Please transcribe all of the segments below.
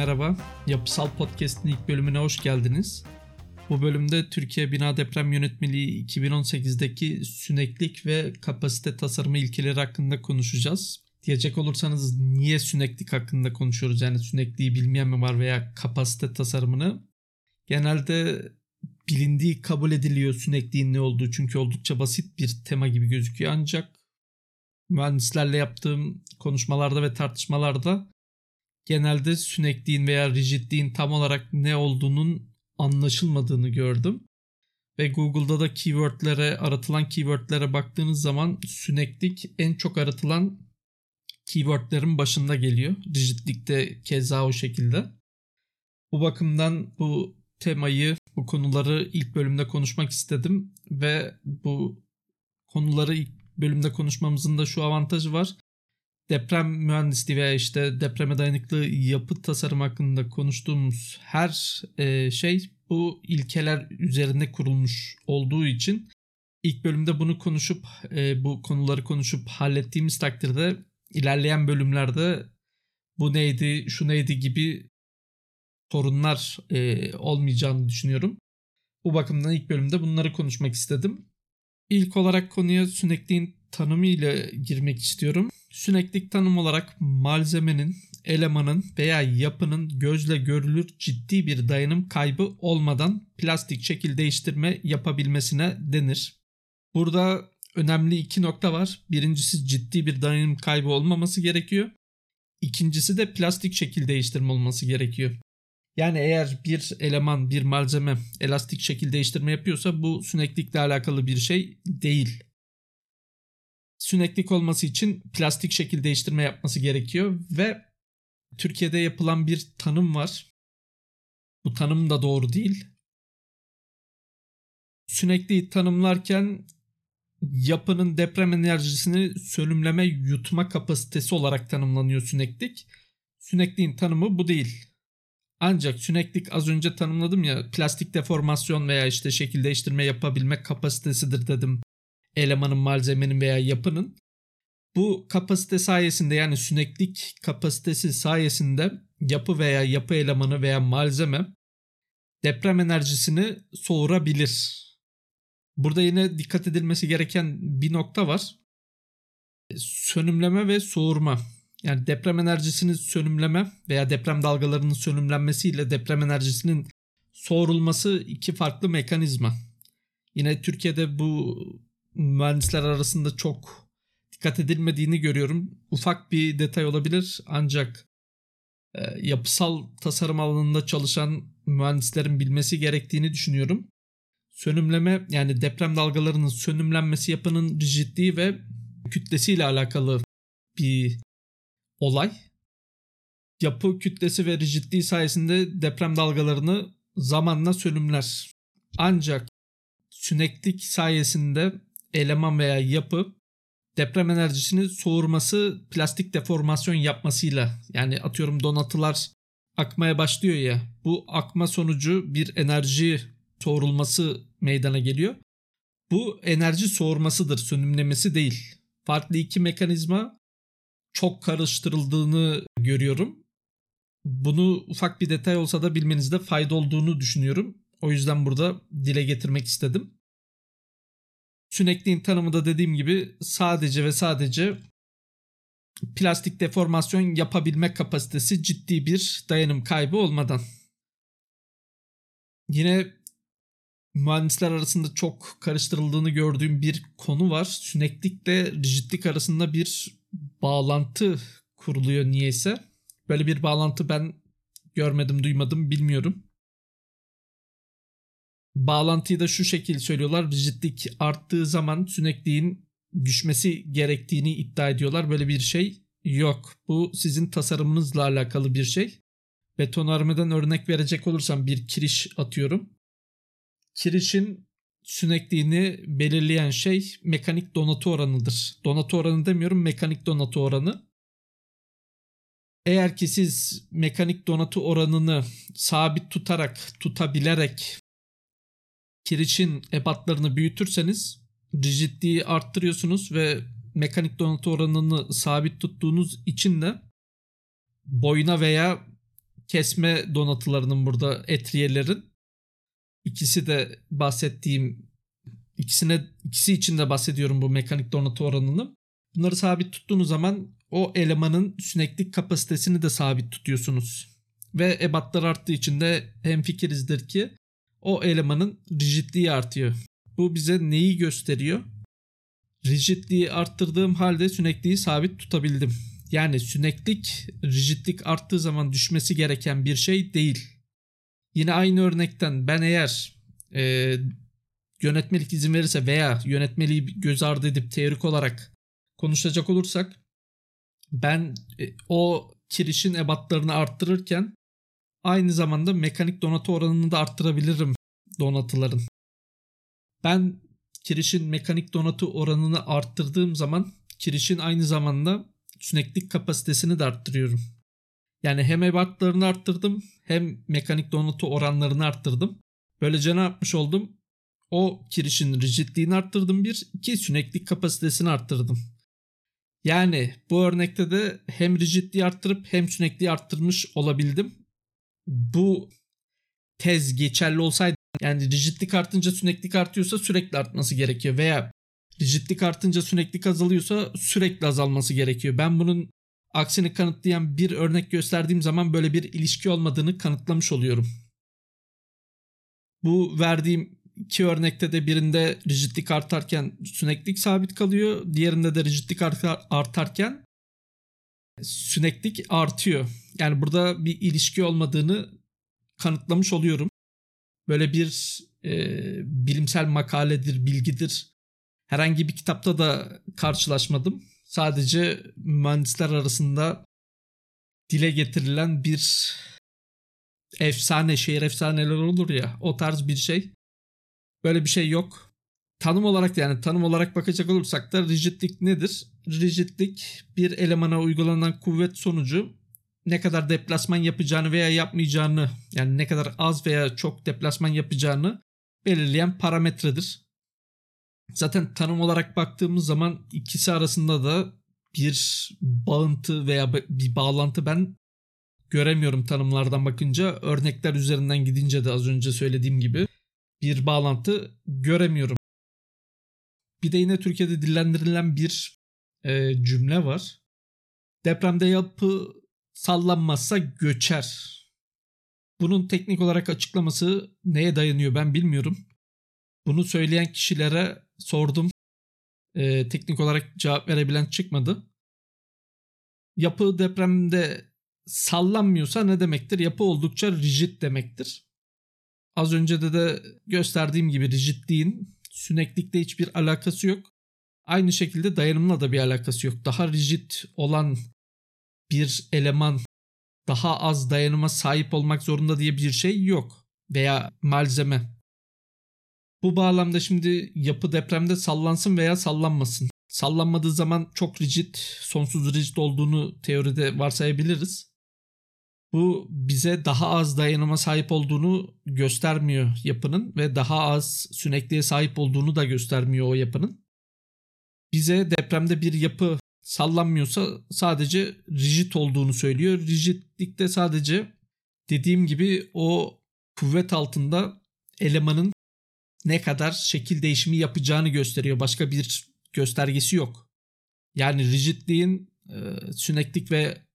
merhaba. Yapısal Podcast'in ilk bölümüne hoş geldiniz. Bu bölümde Türkiye Bina Deprem Yönetmeliği 2018'deki süneklik ve kapasite tasarımı ilkeleri hakkında konuşacağız. Diyecek olursanız niye süneklik hakkında konuşuyoruz? Yani sünekliği bilmeyen mi var veya kapasite tasarımını? Genelde bilindiği kabul ediliyor sünekliğin ne olduğu çünkü oldukça basit bir tema gibi gözüküyor ancak mühendislerle yaptığım konuşmalarda ve tartışmalarda genelde sünekliğin veya rigidliğin tam olarak ne olduğunun anlaşılmadığını gördüm. Ve Google'da da keywordlere, aratılan keywordlere baktığınız zaman süneklik en çok aratılan keywordlerin başında geliyor. Rigidlik de keza o şekilde. Bu bakımdan bu temayı, bu konuları ilk bölümde konuşmak istedim ve bu konuları ilk bölümde konuşmamızın da şu avantajı var deprem mühendisliği veya işte depreme dayanıklı yapı tasarım hakkında konuştuğumuz her e, şey bu ilkeler üzerine kurulmuş olduğu için ilk bölümde bunu konuşup e, bu konuları konuşup hallettiğimiz takdirde ilerleyen bölümlerde bu neydi şu neydi gibi sorunlar e, olmayacağını düşünüyorum. Bu bakımdan ilk bölümde bunları konuşmak istedim. İlk olarak konuya sünekliğin tanımı ile girmek istiyorum. Süneklik tanım olarak malzemenin, elemanın veya yapının gözle görülür ciddi bir dayanım kaybı olmadan plastik şekil değiştirme yapabilmesine denir. Burada önemli iki nokta var. Birincisi ciddi bir dayanım kaybı olmaması gerekiyor. İkincisi de plastik şekil değiştirme olması gerekiyor. Yani eğer bir eleman, bir malzeme elastik şekil değiştirme yapıyorsa bu süneklikle alakalı bir şey değil süneklik olması için plastik şekil değiştirme yapması gerekiyor ve Türkiye'de yapılan bir tanım var. Bu tanım da doğru değil. Sünekliği tanımlarken yapının deprem enerjisini sönümleme yutma kapasitesi olarak tanımlanıyor süneklik. Sünekliğin tanımı bu değil. Ancak süneklik az önce tanımladım ya plastik deformasyon veya işte şekil değiştirme yapabilme kapasitesidir dedim elemanın, malzemenin veya yapının bu kapasite sayesinde yani süneklik kapasitesi sayesinde yapı veya yapı elemanı veya malzeme deprem enerjisini soğurabilir. Burada yine dikkat edilmesi gereken bir nokta var. Sönümleme ve soğurma. Yani deprem enerjisini sönümleme veya deprem dalgalarının sönümlenmesiyle deprem enerjisinin soğurulması iki farklı mekanizma. Yine Türkiye'de bu mühendisler arasında çok dikkat edilmediğini görüyorum. Ufak bir detay olabilir ancak e, yapısal tasarım alanında çalışan mühendislerin bilmesi gerektiğini düşünüyorum. Sönümleme yani deprem dalgalarının sönümlenmesi yapının rigidliği ve kütlesiyle alakalı bir olay. Yapı kütlesi ve rigidliği sayesinde deprem dalgalarını zamanla sönümler. Ancak süneklik sayesinde eleman veya yapı deprem enerjisini soğurması plastik deformasyon yapmasıyla yani atıyorum donatılar akmaya başlıyor ya bu akma sonucu bir enerji soğurulması meydana geliyor. Bu enerji soğurmasıdır sönümlemesi değil. Farklı iki mekanizma çok karıştırıldığını görüyorum. Bunu ufak bir detay olsa da bilmenizde fayda olduğunu düşünüyorum. O yüzden burada dile getirmek istedim. Sünekliğin tanımı da dediğim gibi sadece ve sadece plastik deformasyon yapabilme kapasitesi ciddi bir dayanım kaybı olmadan. Yine mühendisler arasında çok karıştırıldığını gördüğüm bir konu var. Süneklikle rigidlik arasında bir bağlantı kuruluyor niyeyse. Böyle bir bağlantı ben görmedim, duymadım, bilmiyorum. Bağlantıyı da şu şekilde söylüyorlar. Rigidlik arttığı zaman sünekliğin düşmesi gerektiğini iddia ediyorlar. Böyle bir şey yok. Bu sizin tasarımınızla alakalı bir şey. Betonarmeden örnek verecek olursam bir kiriş atıyorum. Kirişin sünekliğini belirleyen şey mekanik donatı oranıdır. Donatı oranı demiyorum mekanik donatı oranı. Eğer ki siz mekanik donatı oranını sabit tutarak, tutabilerek kiriçin ebatlarını büyütürseniz rigidliği arttırıyorsunuz ve mekanik donatı oranını sabit tuttuğunuz için de boyuna veya kesme donatılarının burada etriyelerin ikisi de bahsettiğim ikisine ikisi için de bahsediyorum bu mekanik donatı oranını. Bunları sabit tuttuğunuz zaman o elemanın süneklik kapasitesini de sabit tutuyorsunuz. Ve ebatlar arttığı için de hemfikirizdir ki o elemanın rigidliği artıyor. Bu bize neyi gösteriyor? Rigidliği arttırdığım halde sünekliği sabit tutabildim. Yani süneklik rigidlik arttığı zaman düşmesi gereken bir şey değil. Yine aynı örnekten ben eğer e, yönetmelik izin verirse veya yönetmeliği göz ardı edip teorik olarak konuşacak olursak ben e, o kirişin ebatlarını arttırırken aynı zamanda mekanik donatı oranını da arttırabilirim donatıların. Ben kirişin mekanik donatı oranını arttırdığım zaman kirişin aynı zamanda süneklik kapasitesini de arttırıyorum. Yani hem ebatlarını arttırdım hem mekanik donatı oranlarını arttırdım. Böylece ne yapmış oldum? O kirişin rigidliğini arttırdım bir, iki süneklik kapasitesini arttırdım. Yani bu örnekte de hem rigidliği arttırıp hem sünekliği arttırmış olabildim. Bu tez geçerli olsaydı yani rigidlik artınca süneklik artıyorsa sürekli artması gerekiyor veya rigidlik artınca süneklik azalıyorsa sürekli azalması gerekiyor. Ben bunun aksini kanıtlayan bir örnek gösterdiğim zaman böyle bir ilişki olmadığını kanıtlamış oluyorum. Bu verdiğim iki örnekte de birinde rigidlik artarken süneklik sabit kalıyor. Diğerinde de rigidlik artarken süneklik artıyor. Yani burada bir ilişki olmadığını kanıtlamış oluyorum. Böyle bir e, bilimsel makaledir, bilgidir. Herhangi bir kitapta da karşılaşmadım. Sadece mühendisler arasında dile getirilen bir efsane, şehir efsaneleri olur ya o tarz bir şey. Böyle bir şey yok. Tanım olarak yani tanım olarak bakacak olursak da rigidlik nedir? Rigidlik bir elemana uygulanan kuvvet sonucu ne kadar deplasman yapacağını veya yapmayacağını yani ne kadar az veya çok deplasman yapacağını belirleyen parametredir. Zaten tanım olarak baktığımız zaman ikisi arasında da bir bağıntı veya bir bağlantı ben göremiyorum tanımlardan bakınca. Örnekler üzerinden gidince de az önce söylediğim gibi bir bağlantı göremiyorum. Bir de yine Türkiye'de dillendirilen bir e, cümle var. Depremde yapı sallanmazsa göçer. Bunun teknik olarak açıklaması neye dayanıyor ben bilmiyorum. Bunu söyleyen kişilere sordum. E, teknik olarak cevap verebilen çıkmadı. Yapı depremde sallanmıyorsa ne demektir? Yapı oldukça rigid demektir. Az önce de de gösterdiğim gibi rigidliğin süneklikle hiçbir alakası yok. Aynı şekilde dayanımla da bir alakası yok. Daha rigid olan bir eleman daha az dayanıma sahip olmak zorunda diye bir şey yok. Veya malzeme. Bu bağlamda şimdi yapı depremde sallansın veya sallanmasın. Sallanmadığı zaman çok rigid, sonsuz rigid olduğunu teoride varsayabiliriz. Bu bize daha az dayanıma sahip olduğunu göstermiyor yapının ve daha az sünekliğe sahip olduğunu da göstermiyor o yapının. Bize depremde bir yapı sallanmıyorsa sadece rigid olduğunu söylüyor. Rigidlikte sadece dediğim gibi o kuvvet altında elemanın ne kadar şekil değişimi yapacağını gösteriyor. Başka bir göstergesi yok. Yani rigidliğin e, süneklik ve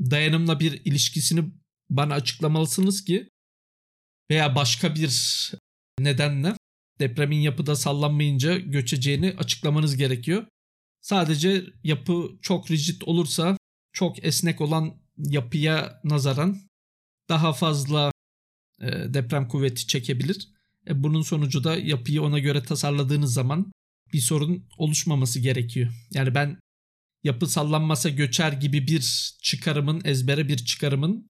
dayanımla bir ilişkisini bana açıklamalısınız ki veya başka bir nedenle depremin yapıda sallanmayınca göçeceğini açıklamanız gerekiyor. Sadece yapı çok rigid olursa çok esnek olan yapıya nazaran daha fazla e, deprem kuvveti çekebilir. E, bunun sonucu da yapıyı ona göre tasarladığınız zaman bir sorun oluşmaması gerekiyor. Yani ben yapı sallanmasa göçer gibi bir çıkarımın, ezbere bir çıkarımın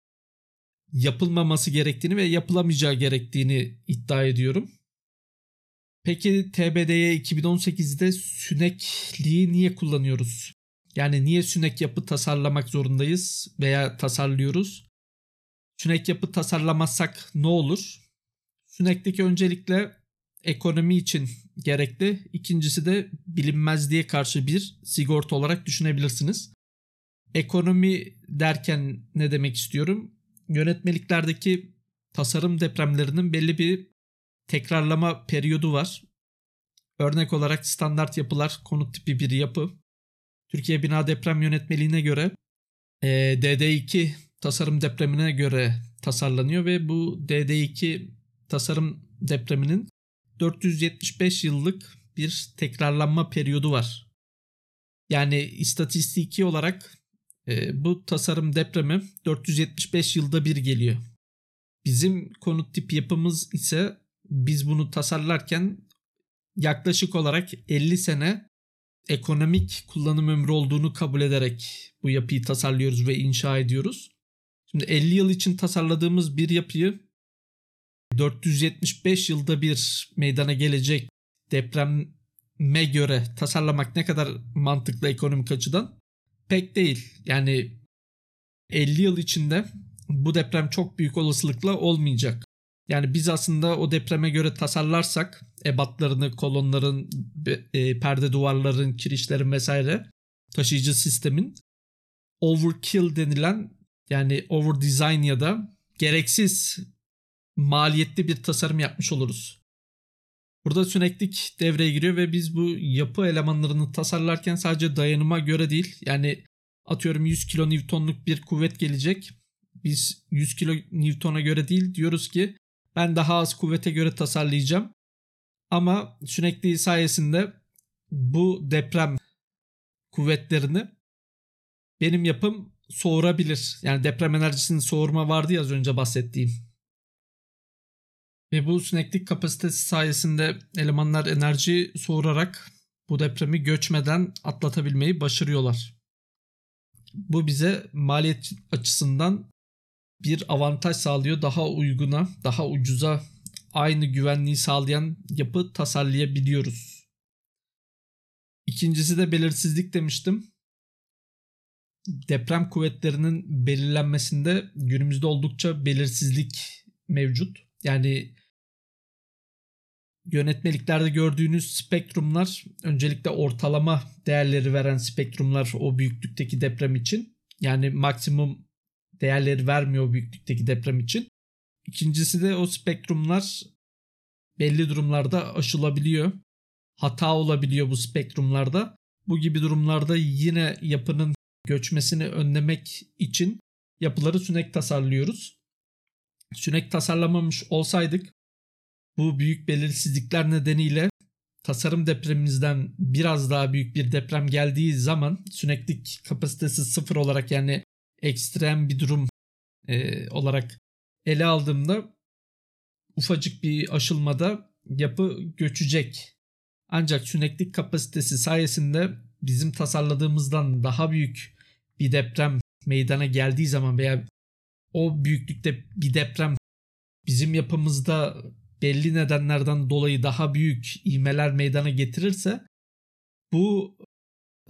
yapılmaması gerektiğini ve yapılamayacağı gerektiğini iddia ediyorum. Peki TBD'ye 2018'de sünekliği niye kullanıyoruz? Yani niye sünek yapı tasarlamak zorundayız veya tasarlıyoruz? Sünek yapı tasarlamazsak ne olur? Süneklik öncelikle ekonomi için gerekli. İkincisi de bilinmezliğe karşı bir sigorta olarak düşünebilirsiniz. Ekonomi derken ne demek istiyorum? yönetmeliklerdeki tasarım depremlerinin belli bir tekrarlama periyodu var. Örnek olarak standart yapılar konut tipi bir yapı. Türkiye Bina Deprem Yönetmeliğine göre e, DD2 tasarım depremine göre tasarlanıyor ve bu DD2 tasarım depreminin 475 yıllık bir tekrarlanma periyodu var. Yani istatistiki olarak e, bu tasarım depremi 475 yılda bir geliyor. Bizim konut tip yapımız ise biz bunu tasarlarken yaklaşık olarak 50 sene ekonomik kullanım ömrü olduğunu kabul ederek bu yapıyı tasarlıyoruz ve inşa ediyoruz. Şimdi 50 yıl için tasarladığımız bir yapıyı 475 yılda bir meydana gelecek depreme göre tasarlamak ne kadar mantıklı ekonomik açıdan? Pek değil. Yani 50 yıl içinde bu deprem çok büyük olasılıkla olmayacak. Yani biz aslında o depreme göre tasarlarsak ebatlarını, kolonların, e, perde duvarların, kirişlerin vesaire taşıyıcı sistemin overkill denilen yani over design ya da gereksiz maliyetli bir tasarım yapmış oluruz. Burada süneklik devreye giriyor ve biz bu yapı elemanlarını tasarlarken sadece dayanıma göre değil yani atıyorum 100 kilo Newton'luk bir kuvvet gelecek. Biz 100 kilo Newton'a göre değil diyoruz ki ben daha az kuvvete göre tasarlayacağım. Ama sünekliği sayesinde bu deprem kuvvetlerini benim yapım soğurabilir. Yani deprem enerjisinin soğurma vardı ya az önce bahsettiğim. Ve bu sineklik kapasitesi sayesinde elemanlar enerji soğurarak bu depremi göçmeden atlatabilmeyi başarıyorlar. Bu bize maliyet açısından bir avantaj sağlıyor. Daha uyguna, daha ucuza aynı güvenliği sağlayan yapı tasarlayabiliyoruz. İkincisi de belirsizlik demiştim. Deprem kuvvetlerinin belirlenmesinde günümüzde oldukça belirsizlik mevcut. Yani yönetmeliklerde gördüğünüz spektrumlar öncelikle ortalama değerleri veren spektrumlar o büyüklükteki deprem için. Yani maksimum değerleri vermiyor o büyüklükteki deprem için. İkincisi de o spektrumlar belli durumlarda aşılabiliyor. Hata olabiliyor bu spektrumlarda. Bu gibi durumlarda yine yapının göçmesini önlemek için yapıları sünek tasarlıyoruz. Sünek tasarlamamış olsaydık bu büyük belirsizlikler nedeniyle tasarım depremimizden biraz daha büyük bir deprem geldiği zaman süneklik kapasitesi sıfır olarak yani ekstrem bir durum e, olarak ele aldığımda ufacık bir aşılmada yapı göçecek. Ancak süneklik kapasitesi sayesinde bizim tasarladığımızdan daha büyük bir deprem meydana geldiği zaman veya o büyüklükte bir deprem bizim yapımızda belli nedenlerden dolayı daha büyük ivmeler meydana getirirse bu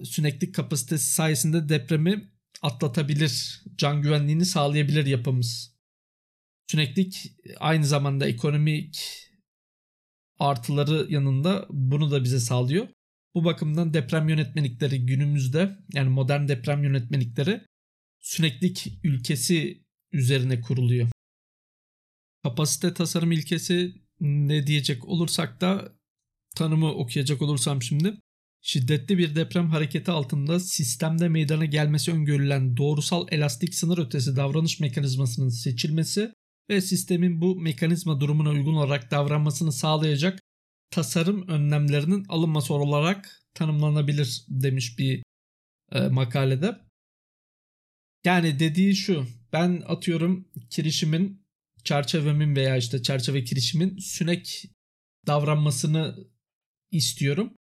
süneklik kapasitesi sayesinde depremi atlatabilir, can güvenliğini sağlayabilir yapımız. Süneklik aynı zamanda ekonomik artıları yanında bunu da bize sağlıyor. Bu bakımdan deprem yönetmelikleri günümüzde yani modern deprem yönetmelikleri süneklik ülkesi üzerine kuruluyor. Kapasite tasarım ilkesi ne diyecek olursak da tanımı okuyacak olursam şimdi şiddetli bir deprem hareketi altında sistemde meydana gelmesi öngörülen doğrusal elastik sınır ötesi davranış mekanizmasının seçilmesi ve sistemin bu mekanizma durumuna uygun olarak davranmasını sağlayacak tasarım önlemlerinin alınması olarak tanımlanabilir demiş bir e, makalede. Yani dediği şu ben atıyorum kirişimin çerçevemin veya işte çerçeve kirişimin sünek davranmasını istiyorum.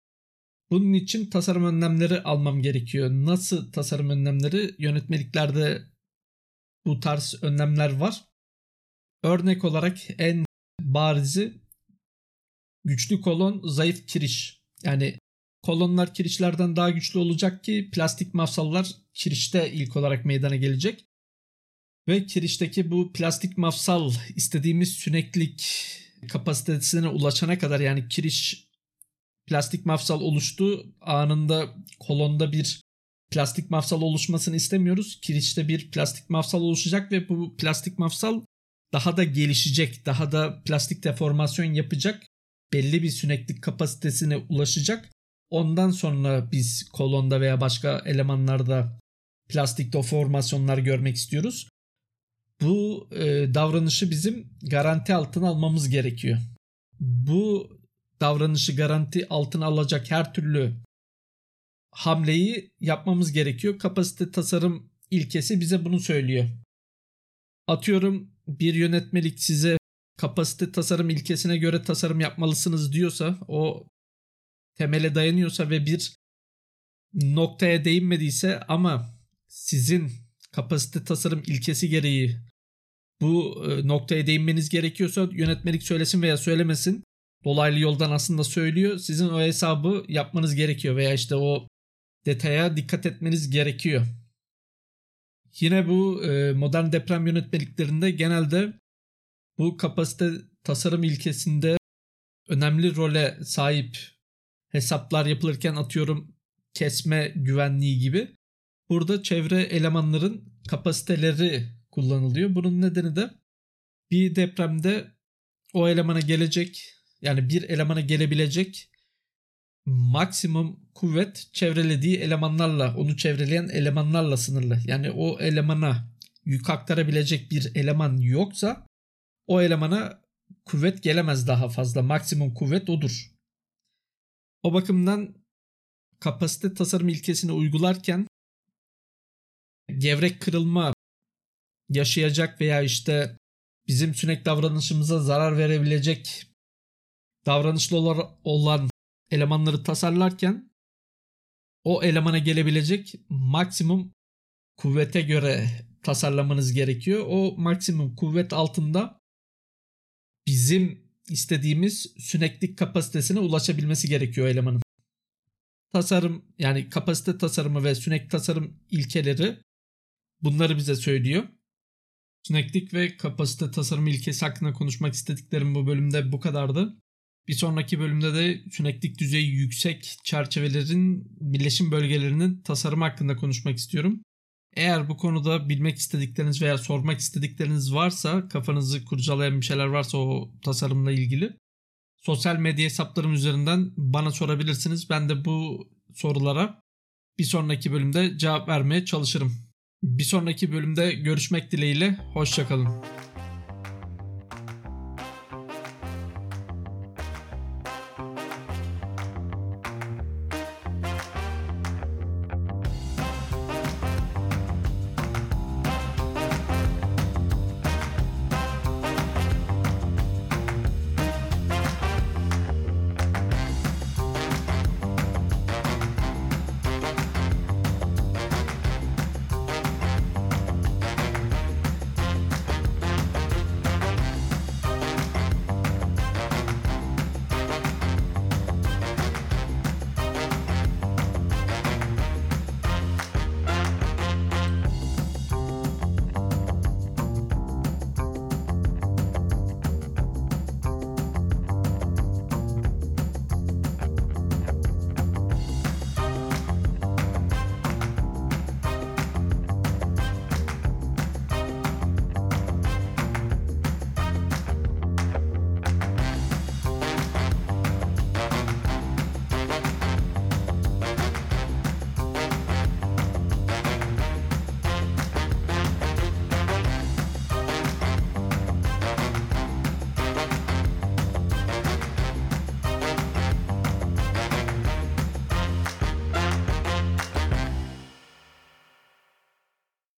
Bunun için tasarım önlemleri almam gerekiyor. Nasıl tasarım önlemleri? Yönetmeliklerde bu tarz önlemler var. Örnek olarak en barizi güçlü kolon, zayıf kiriş. Yani kolonlar kirişlerden daha güçlü olacak ki plastik mafsallar kirişte ilk olarak meydana gelecek. Ve kirişteki bu plastik mafsal istediğimiz süneklik kapasitesine ulaşana kadar yani kiriş plastik mafsal oluştu anında kolonda bir plastik mafsal oluşmasını istemiyoruz. Kiriç'te bir plastik mafsal oluşacak ve bu plastik mafsal daha da gelişecek, daha da plastik deformasyon yapacak, belli bir süneklik kapasitesine ulaşacak. Ondan sonra biz kolonda veya başka elemanlarda plastik deformasyonlar görmek istiyoruz. Bu e, davranışı bizim garanti altına almamız gerekiyor. Bu davranışı garanti altına alacak her türlü hamleyi yapmamız gerekiyor. Kapasite tasarım ilkesi bize bunu söylüyor. Atıyorum bir yönetmelik size kapasite tasarım ilkesine göre tasarım yapmalısınız diyorsa o temele dayanıyorsa ve bir noktaya değinmediyse ama sizin kapasite tasarım ilkesi gereği bu e, noktaya değinmeniz gerekiyorsa yönetmelik söylesin veya söylemesin dolaylı yoldan aslında söylüyor. Sizin o hesabı yapmanız gerekiyor veya işte o detaya dikkat etmeniz gerekiyor. Yine bu e, modern deprem yönetmeliklerinde genelde bu kapasite tasarım ilkesinde önemli role sahip hesaplar yapılırken atıyorum kesme güvenliği gibi. Burada çevre elemanların kapasiteleri kullanılıyor. Bunun nedeni de bir depremde o elemana gelecek yani bir elemana gelebilecek maksimum kuvvet çevrelediği elemanlarla, onu çevreleyen elemanlarla sınırlı. Yani o elemana yük aktarabilecek bir eleman yoksa o elemana kuvvet gelemez daha fazla. Maksimum kuvvet odur. O bakımdan kapasite tasarım ilkesini uygularken gevrek kırılma yaşayacak veya işte bizim sünek davranışımıza zarar verebilecek davranışlı olan elemanları tasarlarken o elemana gelebilecek maksimum kuvvete göre tasarlamanız gerekiyor. O maksimum kuvvet altında bizim istediğimiz süneklik kapasitesine ulaşabilmesi gerekiyor elemanın. Tasarım yani kapasite tasarımı ve sünek tasarım ilkeleri bunları bize söylüyor. Süneklik ve kapasite tasarım ilkesi hakkında konuşmak istediklerim bu bölümde bu kadardı. Bir sonraki bölümde de süneklik düzeyi yüksek çerçevelerin birleşim bölgelerinin tasarımı hakkında konuşmak istiyorum. Eğer bu konuda bilmek istedikleriniz veya sormak istedikleriniz varsa, kafanızı kurcalayan bir şeyler varsa o tasarımla ilgili sosyal medya hesaplarım üzerinden bana sorabilirsiniz. Ben de bu sorulara bir sonraki bölümde cevap vermeye çalışırım. Bir sonraki bölümde görüşmek dileğiyle, hoşçakalın.